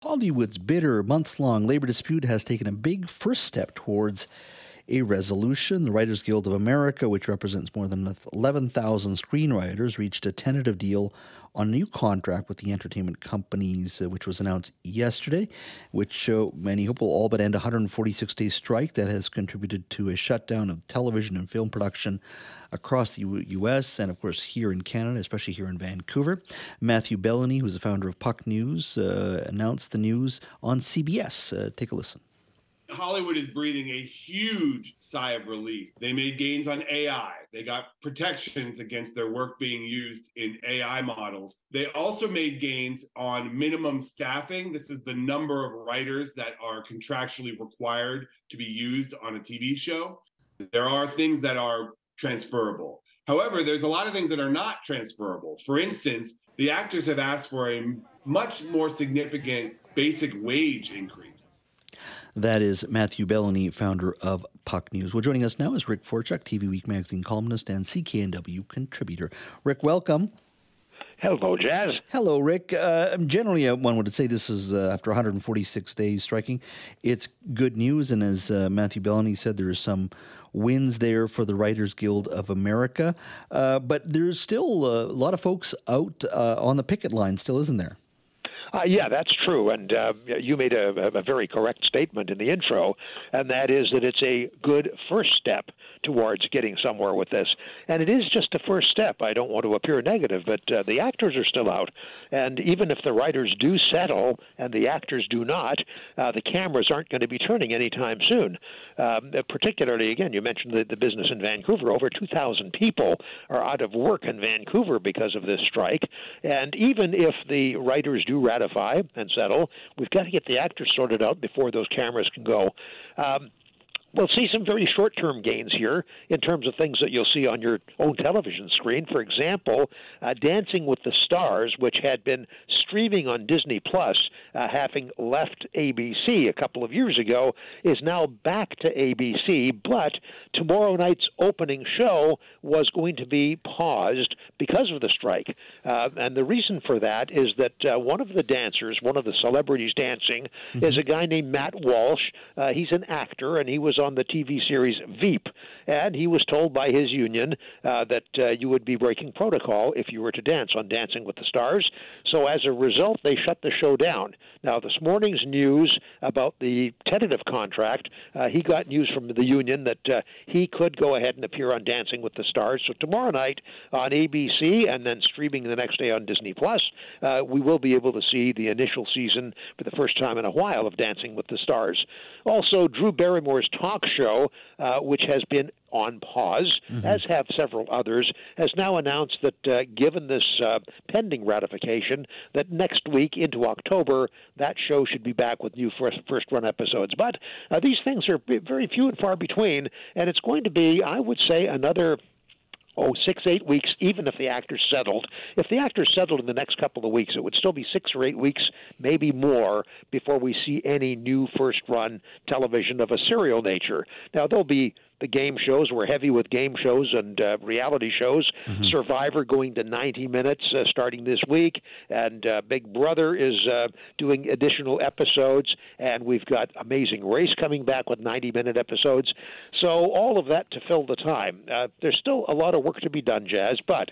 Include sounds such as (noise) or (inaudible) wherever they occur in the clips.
Hollywood's bitter, months long labor dispute has taken a big first step towards a resolution. The Writers Guild of America, which represents more than 11,000 screenwriters, reached a tentative deal on a new contract with the entertainment companies, uh, which was announced yesterday, which uh, many hope will all but end a 146 day strike that has contributed to a shutdown of television and film production across the U- U.S. and, of course, here in Canada, especially here in Vancouver. Matthew Belloni, who's the founder of Puck News, uh, announced the news on CBS. Uh, take a listen. Hollywood is breathing a huge sigh of relief. They made gains on AI. They got protections against their work being used in AI models. They also made gains on minimum staffing. This is the number of writers that are contractually required to be used on a TV show. There are things that are transferable. However, there's a lot of things that are not transferable. For instance, the actors have asked for a much more significant basic wage increase. That is Matthew Belloni, founder of Puck News. Well, joining us now is Rick Forchuk, TV Week magazine columnist and CKNW contributor. Rick, welcome. Hello, Jas. Hello, Rick. Uh, generally, uh, one would say this is uh, after 146 days striking. It's good news, and as uh, Matthew Belloni said, there are some wins there for the Writers Guild of America. Uh, but there's still a lot of folks out uh, on the picket line, still, isn't there? Uh, yeah, that's true. And uh, you made a, a, very correct statement in the intro, and that is that it's a good first step towards getting somewhere with this. And it is just a first step. I don't want to appear negative, but uh, the actors are still out. And even if the writers do settle and the actors do not, uh, the cameras aren't going to be turning anytime soon. Um, particularly, again, you mentioned the, the business in Vancouver. Over 2,000 people are out of work in Vancouver because of this strike. And even if the writers do ratify and settle, we've got to get the actors sorted out before those cameras can go. Um, we'll see some very short term gains here in terms of things that you'll see on your own television screen. For example, uh, Dancing with the Stars, which had been streaming on Disney Plus, uh, having left ABC a couple of years ago, is now back to ABC. But tomorrow night's opening show was going to be paused because of the strike. Uh, and the reason for that is that uh, one of the dancers, one of the celebrities dancing, mm-hmm. is a guy named Matt Walsh. Uh, he's an actor, and he was on the TV series Veep. And he was told by his union uh, that uh, you would be breaking protocol if you were to dance on Dancing with the Stars. So as a result, they shut the show down. Now, this morning's news about the tentative contract, uh, he got news from the union that uh, he could go ahead and appear on Dancing with the Stars. So tomorrow night on ABC and then streaming the next day on Disney Plus, uh, we will be able to see the initial season for the first time in a while of Dancing with the Stars. Also, Drew Barrymore's talk show, uh, which has been on pause, mm-hmm. as have several others, has now announced that uh, given this uh, pending ratification, that next week into October, that show should be back with new first, first run episodes. But uh, these things are very few and far between, and it's going to be, I would say, another oh, six, eight weeks, even if the actors settled. If the actors settled in the next couple of weeks, it would still be six or eight weeks, maybe more, before we see any new first run television of a serial nature. Now, there'll be the game shows. We're heavy with game shows and uh, reality shows. Mm-hmm. Survivor going to 90 minutes uh, starting this week, and uh, Big Brother is uh, doing additional episodes, and we've got Amazing Race coming back with 90 minute episodes. So all of that to fill the time. Uh, there's still a lot of work to be done, Jas, but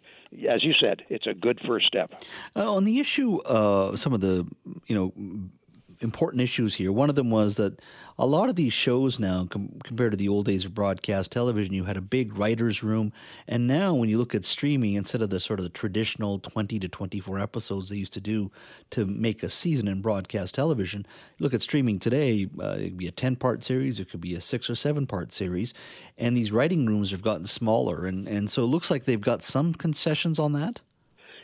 as you said, it's a good first step. Uh, on the issue, some of the you know important issues here. One of them was that a lot of these shows now, com- compared to the old days of broadcast television, you had a big writer's room. And now, when you look at streaming, instead of the sort of the traditional 20 to 24 episodes they used to do to make a season in broadcast television, look at streaming today, uh, it could be a 10 part series, it could be a six or seven part series. And these writing rooms have gotten smaller. And, and so it looks like they've got some concessions on that.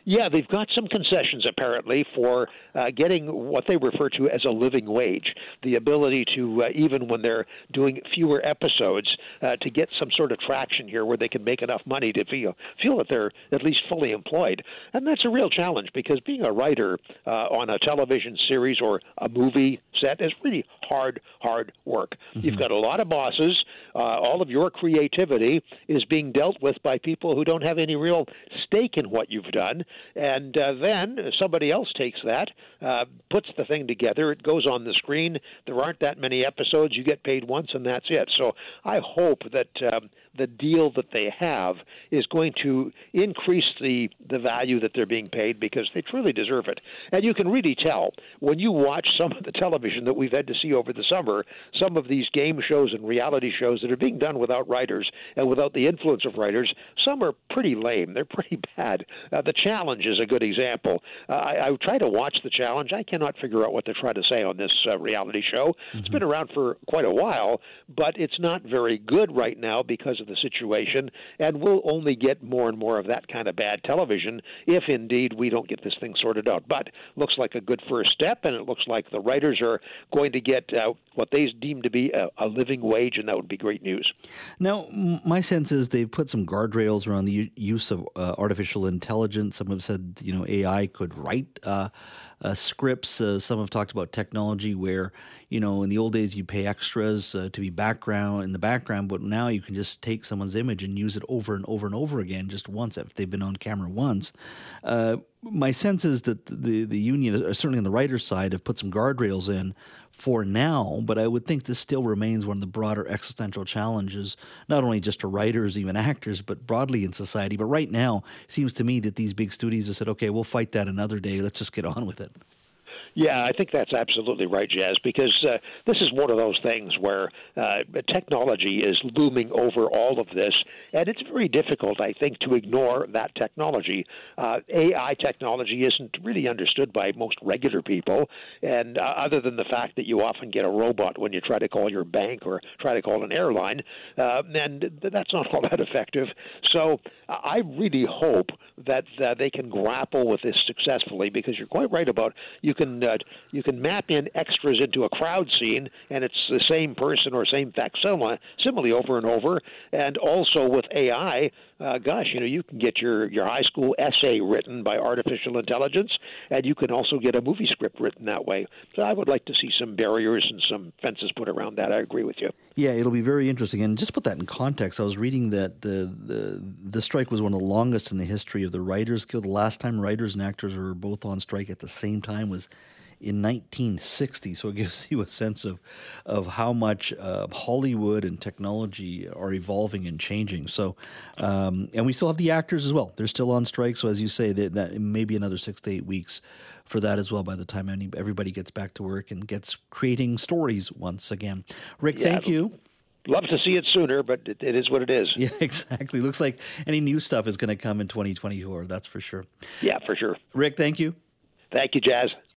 Yeah, they've got some concessions apparently for uh, getting what they refer to as a living wage, the ability to, uh, even when they're doing fewer episodes, uh, to get some sort of traction here where they can make enough money to feel, feel that they're at least fully employed. And that's a real challenge because being a writer uh, on a television series or a movie set is really hard, hard work. Mm-hmm. You've got a lot of bosses. Uh, all of your creativity is being dealt with by people who don't have any real stake in what you've done. And uh, then somebody else takes that, uh, puts the thing together, it goes on the screen. There aren't that many episodes. You get paid once, and that's it. So I hope that. Um, the deal that they have is going to increase the the value that they're being paid because they truly deserve it. And you can really tell when you watch (laughs) some of the television that we've had to see over the summer, some of these game shows and reality shows that are being done without writers and without the influence of writers. Some are pretty lame. They're pretty (laughs) bad. Uh, the challenge is a good example. Uh, I, I try to watch the challenge. I cannot figure out what they're trying to say on this uh, reality show. Mm-hmm. It's been around for quite a while, but it's not very good right now because of the situation, and we'll only get more and more of that kind of bad television if indeed we don't get this thing sorted out. But looks like a good first step, and it looks like the writers are going to get uh, what they deem to be a, a, living wage, and that would be great news. Now, my sense is they've put some guardrails around the use of uh, artificial intelligence. Some have said, you know, AI could write. Uh, uh, scripts. Uh, some have talked about technology where, you know, in the old days you pay extras uh, to be background in the background, but now you can just take someone's image and use it over and over and over again just once if they've been on camera once. Uh, my sense is that the the union, certainly on the writer's side, have put some guardrails in for now, but I would think this still remains one of the broader existential challenges, not only just to writers, even actors, but broadly in society. But right now, seems to me that these big studios have said, okay, we'll fight that another day. Let's just get on with it. Yeah, I think that's absolutely right, Jas, because uh, this is one of those things where uh, technology is looming over all of this, and it's very difficult, I think, to ignore that technology. Uh, AI technology isn't really understood by most regular people, and uh, other than the fact that you often get a robot when you try to call your bank or try to call an airline, uh, and that's not all that effective. So I really hope that uh, they can grapple with this successfully, because you're quite right about you can uh, you can map in extras into a crowd scene, and it's the same person or same facsimile simile over and over. And also with AI, uh, gosh, you know, you can get your your high school essay written by artificial intelligence, and you can also get a movie script written that way. So I would like to see some barriers and some fences put around that. I agree with you. Yeah, it'll be very interesting. And just put that in context, I was reading that the the the strike was one of the longest in the history of the Writers Guild. The last time writers and actors were both on strike at the same time was in 1960. So it gives (laughs) you a sense of of how much uh, Hollywood and technology are evolving and changing. So, um, and we still have the actors as well. They're still on strike. So as you say, that, that maybe another six to eight weeks for that as well. By the time any, everybody gets back to work and gets creating stories once again. Rick, yeah, thank you. Love to see it sooner, but it, it is what it is. (laughs) Yeah, exactly. Looks like any new stuff is going to come in 2024. That's for sure. Yeah, for sure. Rick, thank you. Thank you, Jas.